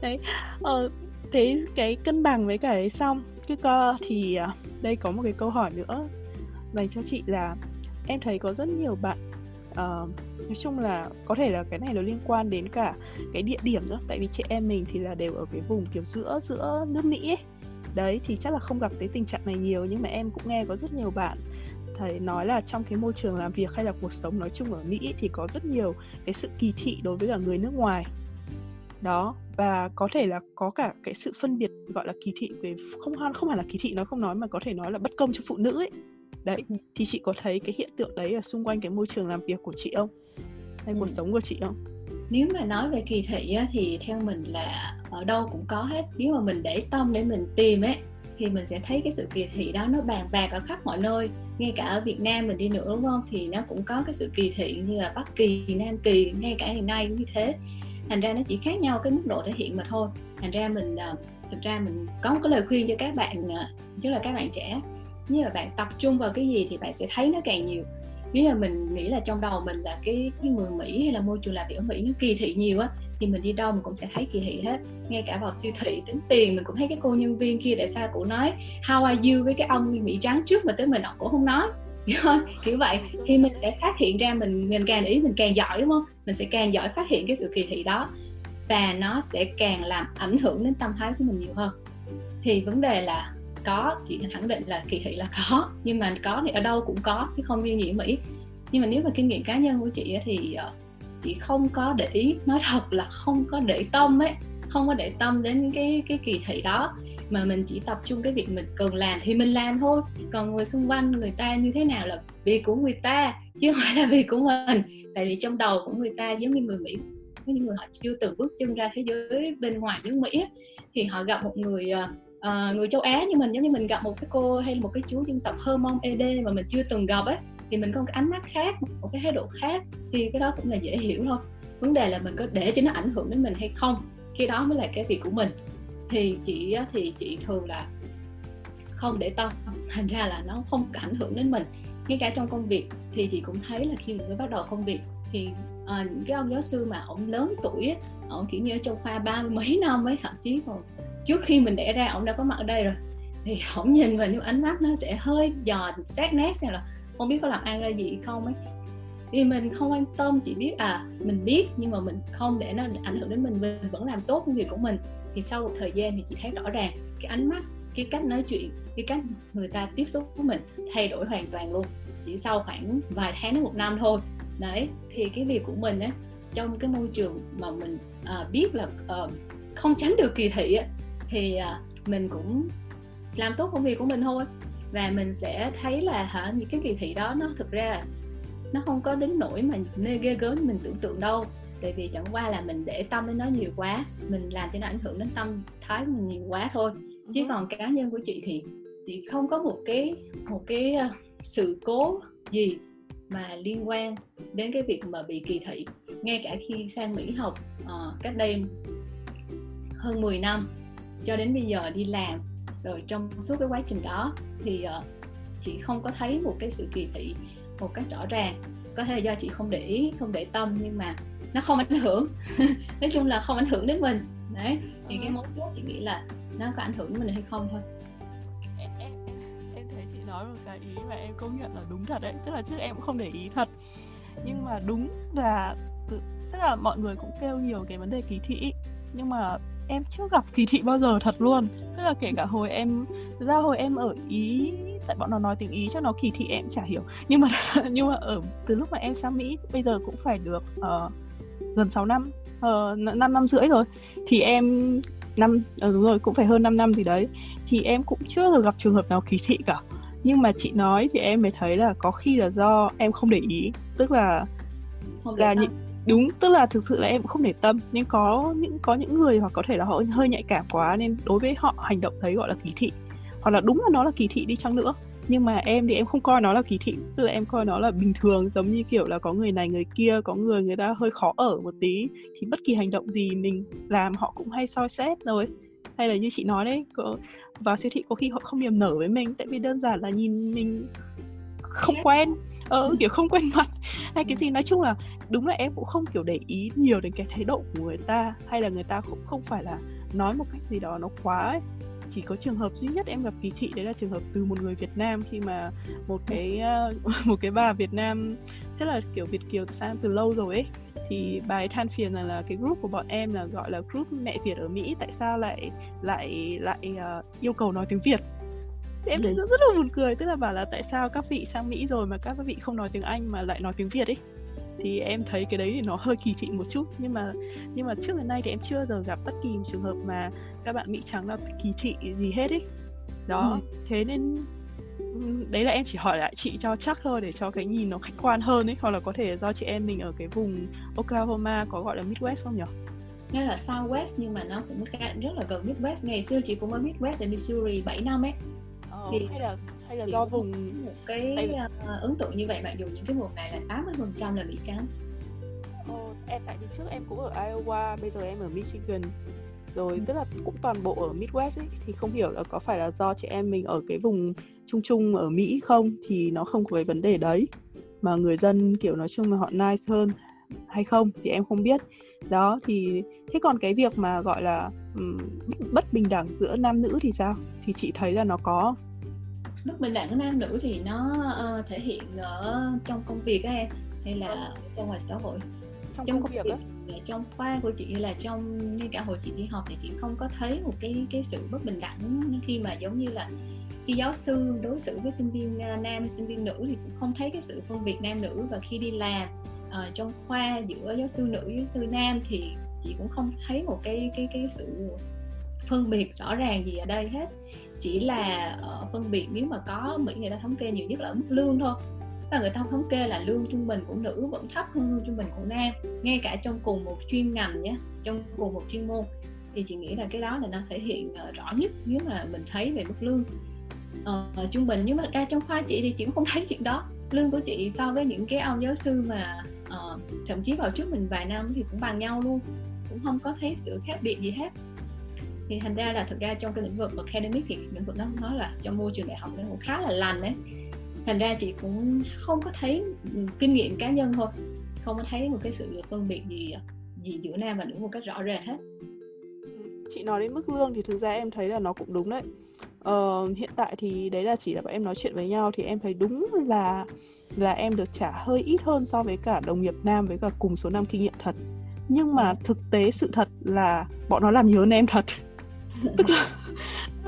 Đấy. Ờ, thế cái cân bằng với cái xong cái co thì à, đây có một cái câu hỏi nữa dành cho chị là em thấy có rất nhiều bạn uh, nói chung là có thể là cái này nó liên quan đến cả cái địa điểm nữa. Tại vì chị em mình thì là đều ở cái vùng kiểu giữa giữa nước Mỹ ấy. Đấy thì chắc là không gặp cái tình trạng này nhiều nhưng mà em cũng nghe có rất nhiều bạn thầy nói là trong cái môi trường làm việc hay là cuộc sống nói chung ở Mỹ thì có rất nhiều cái sự kỳ thị đối với cả người nước ngoài đó và có thể là có cả cái sự phân biệt gọi là kỳ thị về không không hẳn là kỳ thị nó không nói mà có thể nói là bất công cho phụ nữ ấy. Đấy ừ. thì chị có thấy cái hiện tượng đấy ở xung quanh cái môi trường làm việc của chị không? Hay cuộc ừ. sống của chị không? Nếu mà nói về kỳ thị á, thì theo mình là ở đâu cũng có hết. Nếu mà mình để tâm để mình tìm ấy thì mình sẽ thấy cái sự kỳ thị đó nó bàn bạc ở khắp mọi nơi. Ngay cả ở Việt Nam mình đi nữa đúng không? Thì nó cũng có cái sự kỳ thị như là Bắc Kỳ, Nam Kỳ ngay cả ngày nay cũng như thế thành ra nó chỉ khác nhau cái mức độ thể hiện mà thôi. Thành ra mình ờ, thực ra mình có một cái lời khuyên cho các bạn ờ, tức nhất là các bạn trẻ như là bạn tập trung vào cái gì thì bạn sẽ thấy nó càng nhiều. Nếu như mình nghĩ là trong đầu mình là cái cái người Mỹ hay là môi trường làm việc ở Mỹ nó kỳ thị nhiều á, thì mình đi đâu mình cũng sẽ thấy kỳ thị hết. Ngay cả vào siêu thị tính tiền, mình cũng thấy cái cô nhân viên kia tại sao cũng nói, how are you? với cái ông Mỹ trắng trước mà tới mình, ông cũng không nói. kiểu vậy. Thì mình sẽ phát hiện ra mình mình càng ý mình càng giỏi, đúng không? Mình sẽ càng giỏi phát hiện cái sự kỳ thị đó. Và nó sẽ càng làm ảnh hưởng đến tâm thái của mình nhiều hơn. Thì vấn đề là có, chị khẳng định là kỳ thị là có. Nhưng mà có thì ở đâu cũng có, chứ không riêng gì ở mỹ. Nhưng mà nếu mà kinh nghiệm cá nhân của chị thì ờ, chị không có để ý. Nói thật là không có để tâm ấy không có để tâm đến cái cái kỳ thị đó. Mà mình chỉ tập trung cái việc mình cần làm thì mình làm thôi. Còn người xung quanh người ta như thế nào là việc của người ta chứ không phải là việc của mình. Tại vì trong đầu của người ta giống như người mỹ những người họ chưa từng bước chân ra thế giới bên ngoài nước mỹ thì họ gặp một người uh, người châu Á như mình giống như mình gặp một cái cô hay là một cái chú dân tộc Hơ Mông ED mà mình chưa từng gặp ấy thì mình có một cái ánh mắt khác một cái thái độ khác thì cái đó cũng là dễ hiểu thôi. Vấn đề là mình có để cho nó ảnh hưởng đến mình hay không cái đó mới là cái việc của mình. Thì chị thì chị thường là không để tâm thành ra là nó không ảnh hưởng đến mình. Ngay cả trong công việc thì chị cũng thấy là khi mình mới bắt đầu công việc thì à, những cái ông giáo sư mà ông lớn tuổi ông kiểu như ở trong khoa ba mấy năm ấy thậm chí còn trước khi mình đẻ ra ông đã có mặt ở đây rồi. Thì ông nhìn mình nhưng ánh mắt nó sẽ hơi giòn sát nét xem là không biết có làm ăn ra gì không ấy vì mình không quan tâm chỉ biết à mình biết nhưng mà mình không để nó ảnh hưởng đến mình mình vẫn làm tốt công việc của mình. Thì sau một thời gian thì chị thấy rõ ràng cái ánh mắt cái cách nói chuyện cái cách người ta tiếp xúc với mình thay đổi hoàn toàn luôn. Chỉ sau khoảng vài tháng đến một năm thôi. Đấy thì cái việc của mình ấy, trong cái môi trường mà mình à, biết là à, không tránh được kỳ thị ấy, thì à, mình cũng làm tốt công việc của mình thôi. Và mình sẽ thấy là hả những cái kỳ thị đó nó thực ra nó không có đến nỗi mà nê ghê gớm mình tưởng tượng đâu. Tại vì chẳng qua là mình để tâm đến nó nhiều quá mình làm cho nó ảnh hưởng đến tâm thái mình nhiều quá thôi. Chứ còn cá nhân của chị thì chị không có một cái một cái uh, sự cố gì mà liên quan đến cái việc mà bị kỳ thị. Ngay cả khi sang Mỹ học uh, cách đây hơn 10 năm cho đến bây giờ đi làm rồi trong suốt cái quá trình đó thì uh, chị không có thấy một cái sự kỳ thị một cách rõ ràng. Có thể là do chị không để ý không để tâm nhưng mà nó không ảnh hưởng. Nói chung là không ảnh hưởng đến mình. Đấy thì cái mấu chốt chị nghĩ là nó có ảnh hưởng đến mình hay không thôi. Em, em, em thấy chị nói một cái ý mà em công nhận là đúng thật đấy. Tức là trước em cũng không để ý thật. Nhưng mà đúng là tức là mọi người cũng kêu nhiều cái vấn đề kỳ thị. Nhưng mà em chưa gặp kỳ thị bao giờ thật luôn. Tức là kể cả hồi em ra hồi em ở ý tại bọn nó nói tiếng ý cho nó kỳ thị em chả hiểu. Nhưng mà nhưng mà ở từ lúc mà em sang mỹ bây giờ cũng phải được uh, gần 6 năm uh, ờ, 5 năm rưỡi rồi. Thì em năm uh, đúng rồi cũng phải hơn 5 năm gì đấy. Thì em cũng chưa được gặp trường hợp nào kỳ thị cả. Nhưng mà chị nói thì em mới thấy là có khi là do em không để ý. Tức là không là những đúng tức là thực sự là em cũng không để tâm. Nhưng có những có những người hoặc có thể là họ hơi nhạy cảm quá nên đối với họ hành động thấy gọi là kỳ thị hoặc là đúng là nó là kỳ thị đi chăng nữa. Nhưng mà em thì em không coi nó là kỳ thị tức là em coi nó là bình thường giống như kiểu là có người này người kia có người người ta hơi khó ở một tí. Thì bất kỳ hành động gì mình làm họ cũng hay soi xét rồi. Hay là như chị nói đấy có, vào siêu thị có khi họ không niềm nở với mình tại vì đơn giản là nhìn mình không quen. Ờ kiểu không quen mặt. Hay cái gì nói chung là đúng là em cũng không kiểu để ý nhiều đến cái thái độ của người ta hay là người ta cũng không phải là nói một cách gì đó nó quá ấy chỉ có trường hợp duy nhất em gặp kỳ thị đấy là trường hợp từ một người Việt Nam khi mà một cái uh, một cái bà Việt Nam chắc là kiểu Việt kiều sang từ lâu rồi ấy. Thì bà ấy than phiền rằng là cái group của bọn em là gọi là group mẹ Việt ở Mỹ tại sao lại lại lại uh, yêu cầu nói tiếng Việt? Thì em thấy rất, rất là buồn cười tức là bảo là tại sao các vị sang Mỹ rồi mà các vị không nói tiếng Anh mà lại nói tiếng Việt ấy thì em thấy cái đấy thì nó hơi kỳ thị một chút nhưng mà nhưng mà trước đến nay thì em chưa giờ gặp bất kỳ trường hợp mà các bạn mỹ trắng là kỳ thị gì hết ấy đó ừ. thế nên đấy là em chỉ hỏi lại chị cho chắc thôi để cho cái nhìn nó khách quan hơn ấy hoặc là có thể do chị em mình ở cái vùng Oklahoma có gọi là Midwest không nhỉ? Nó là Southwest nhưng mà nó cũng rất là gần Midwest. Ngày xưa chị cũng ở Midwest ở Missouri 7 năm ấy. Ờ, thì hay là hay là do vùng một cái hay... uh, ấn tượng như vậy mặc dù những cái vùng này là 80 phần trăm là mỹ trắng. Ờ, em tại vì trước em cũng ở Iowa, bây giờ em ở Michigan. Rồi ừ. tức là cũng toàn bộ ở Midwest ấy thì không hiểu là có phải là do chị em mình ở cái vùng trung trung ở Mỹ không thì nó không có cái vấn đề đấy. Mà người dân kiểu nói chung là họ nice hơn hay không thì em không biết. Đó thì thế còn cái việc mà gọi là um, bất bình đẳng giữa nam nữ thì sao? Thì chị thấy là nó có bất bình đẳng nam nữ thì nó uh, thể hiện ở trong công việc á em hay là ừ. trong ngoài xã hội? Trong, trong công, công việc, việc trong khoa của chị là trong như cả hồi chị đi học thì chị không có thấy một cái cái sự bất bình đẳng khi mà giống như là khi giáo sư đối xử với sinh viên à, nam sinh viên nữ thì cũng không thấy cái sự phân biệt nam nữ. Và khi đi làm uh, trong khoa giữa giáo sư nữ giáo sư nam thì chị cũng không thấy một cái cái cái sự phân biệt rõ ràng gì ở đây hết chỉ là uh, phân biệt nếu mà có mỹ người ta thống kê nhiều nhất là mức lương thôi. Và người ta thống kê là lương trung bình của nữ vẫn thấp hơn lương trung bình của nam. Ngay cả trong cùng một chuyên ngành nhé trong cùng một chuyên môn thì chị nghĩ là cái đó là nó thể hiện uh, rõ nhất nếu mà mình thấy về mức lương. Uh, trung bình nhưng mà ra trong khoa chị thì chị cũng không thấy chuyện đó. Lương của chị so với những cái ông giáo sư mà uh, thậm chí vào trước mình vài năm thì cũng bằng nhau luôn cũng không có thấy sự khác biệt gì hết thì thành ra là thực ra trong cái lĩnh vực academic thì lĩnh vực đó nói là trong môi trường đại học nó cũng khá là lành đấy. Thành ra chị cũng không có thấy ừ, kinh nghiệm cá nhân thôi. Không có thấy một cái sự phân biệt gì gì giữa nam và nữ một cách rõ rệt hết. Chị nói đến mức lương thì thực ra em thấy là nó cũng đúng đấy. Ờ, hiện tại thì đấy là chỉ là bọn em nói chuyện với nhau thì em thấy đúng là là em được trả hơi ít hơn so với cả đồng nghiệp nam với cả cùng số năm kinh nghiệm thật. Nhưng mà ừ. thực tế sự thật là bọn nó làm nhiều hơn em thật tức là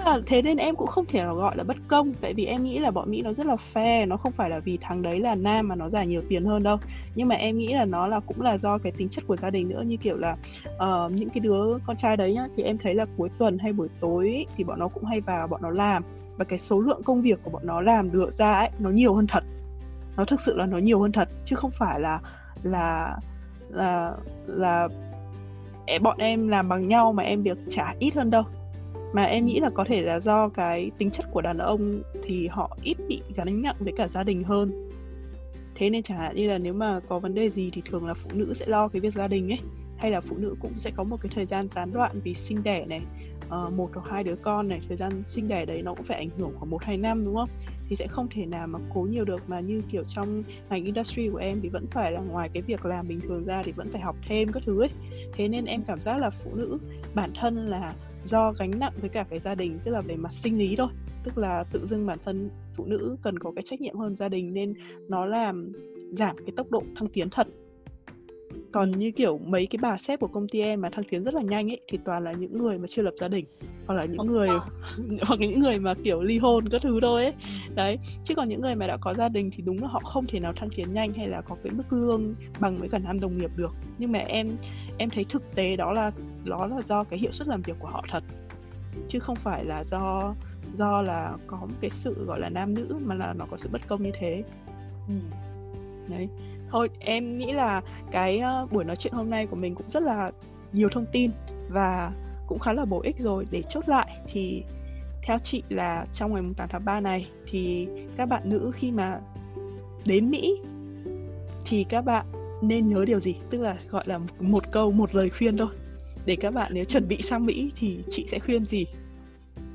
là thế nên em cũng không thể nào gọi là bất công tại vì em nghĩ là bọn mỹ nó rất là fair nó không phải là vì thằng đấy là nam mà nó giải nhiều tiền hơn đâu. Nhưng mà em nghĩ là nó là cũng là do cái tính chất của gia đình nữa như kiểu là uh, những cái đứa con trai đấy nhá thì em thấy là cuối tuần hay buổi tối thì bọn nó cũng hay vào bọn nó làm. Và cái số lượng công việc của bọn nó làm được ra ấy nó nhiều hơn thật. Nó thực sự là nó nhiều hơn thật chứ không phải là là là là bọn em làm bằng nhau mà em việc trả ít hơn đâu mà em nghĩ là có thể là do cái tính chất của đàn ông thì họ ít bị gánh nặng với cả gia đình hơn. Thế nên chẳng hạn như là nếu mà có vấn đề gì thì thường là phụ nữ sẽ lo cái việc gia đình ấy. Hay là phụ nữ cũng sẽ có một cái thời gian gián đoạn vì sinh đẻ này uh, một hoặc hai đứa con này thời gian sinh đẻ đấy nó cũng phải ảnh hưởng khoảng một hai năm đúng không? Thì sẽ không thể nào mà cố nhiều được mà như kiểu trong ngành industry của em thì vẫn phải là ngoài cái việc làm bình thường ra thì vẫn phải học thêm các thứ ấy. Thế nên em cảm giác là phụ nữ bản thân là do gánh nặng với cả cái gia đình tức là về mặt sinh lý thôi. Tức là tự dưng bản thân phụ nữ cần có cái trách nhiệm hơn gia đình nên nó làm giảm cái tốc độ thăng tiến thật còn như kiểu mấy cái bà sếp của công ty em mà thăng tiến rất là nhanh ấy thì toàn là những người mà chưa lập gia đình hoặc là những người hoặc những người mà kiểu ly hôn các thứ thôi ấy. Đấy chứ còn những người mà đã có gia đình thì đúng là họ không thể nào thăng tiến nhanh hay là có cái mức lương bằng với cả nam đồng nghiệp được. Nhưng mà em em thấy thực tế đó là đó là do cái hiệu suất làm việc của họ thật chứ không phải là do do là có một cái sự gọi là nam nữ mà là nó có sự bất công như thế. Ừ. đấy. Thôi em nghĩ là cái uh, buổi nói chuyện hôm nay của mình cũng rất là nhiều thông tin và cũng khá là bổ ích rồi. Để chốt lại thì theo chị là trong ngày 8 tháng 3 này thì các bạn nữ khi mà đến Mỹ thì các bạn nên nhớ điều gì? Tức là gọi là một câu một lời khuyên thôi. Để các bạn nếu chuẩn bị sang Mỹ thì chị sẽ khuyên gì?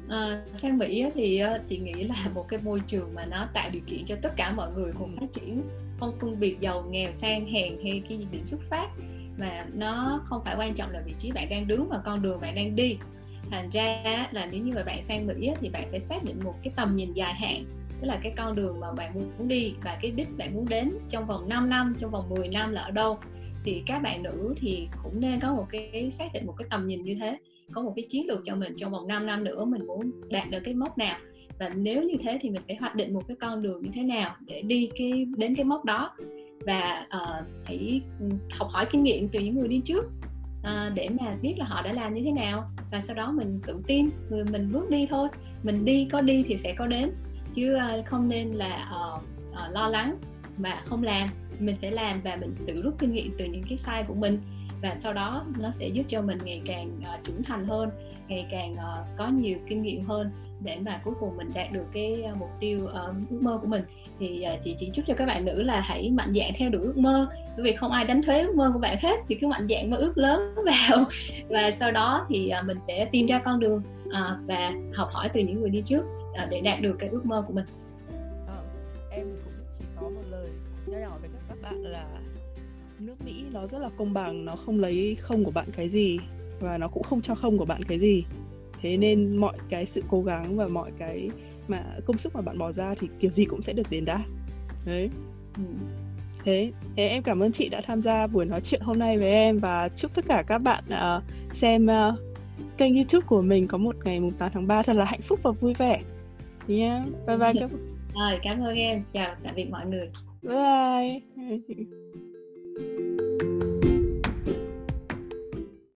À, sang Mỹ thì chị nghĩ là một cái môi trường mà nó tạo điều kiện cho tất cả mọi người cùng phát triển không phân biệt giàu nghèo sang hèn hay cái điểm xuất phát. Mà nó không phải quan trọng là vị trí bạn đang đứng và con đường bạn đang đi. Thành ra là nếu như mà bạn sang Mỹ thì bạn phải xác định một cái tầm nhìn dài hạn tức là cái con đường mà bạn muốn đi và cái đích bạn muốn đến trong vòng 5 năm trong vòng 10 năm là ở đâu. Thì các bạn nữ thì cũng nên có một cái xác định một cái tầm nhìn như thế có một cái chiến lược cho mình trong vòng 5 năm nữa mình muốn đạt được cái mốc nào. Và nếu như thế thì mình phải hoạch định một cái con đường như thế nào để đi cái đến cái mốc đó. Và uh, hãy học hỏi kinh nghiệm từ những người đi trước uh, để mà biết là họ đã làm như thế nào. Và sau đó mình tự tin người mình bước đi thôi. Mình đi có đi thì sẽ có đến chứ ờ, không nên là uh, uh, lo lắng mà không làm. Mình phải làm và mình tự rút kinh nghiệm từ những cái sai của mình và sau đó nó sẽ giúp cho mình ngày càng uh, trưởng thành hơn ngày càng uh, có nhiều kinh nghiệm hơn để mà cuối cùng mình đạt được cái uh, mục tiêu uh, ước mơ của mình. Thì uh, chị chỉ chúc cho các bạn nữ là hãy mạnh dạn theo đuổi ước mơ bởi vì không ai đánh thuế ước mơ của bạn hết thì cứ mạnh dạn mơ ước lớn vào. Và sau đó thì uh, mình sẽ tìm ra con đường uh, và học hỏi từ những người đi trước để đạt được cái ước mơ của mình. À, em cũng chỉ có một lời nho nhỏ với các bạn là nước Mỹ nó rất là công bằng nó không lấy không của bạn cái gì và nó cũng không cho không của bạn cái gì. Thế nên mọi cái sự cố gắng và mọi cái mà công sức mà bạn bỏ ra thì kiểu gì cũng sẽ được đền đáp. Đấy. Ừ. thế thế em cảm ơn chị đã tham gia buổi nói chuyện hôm nay với em và chúc tất cả các bạn uh, xem uh, kênh youtube của mình có một ngày mùng 8 tháng 3 thật là hạnh phúc và vui vẻ yeah. bye bye các rồi cảm ơn em. Chào tạm biệt mọi người. Bye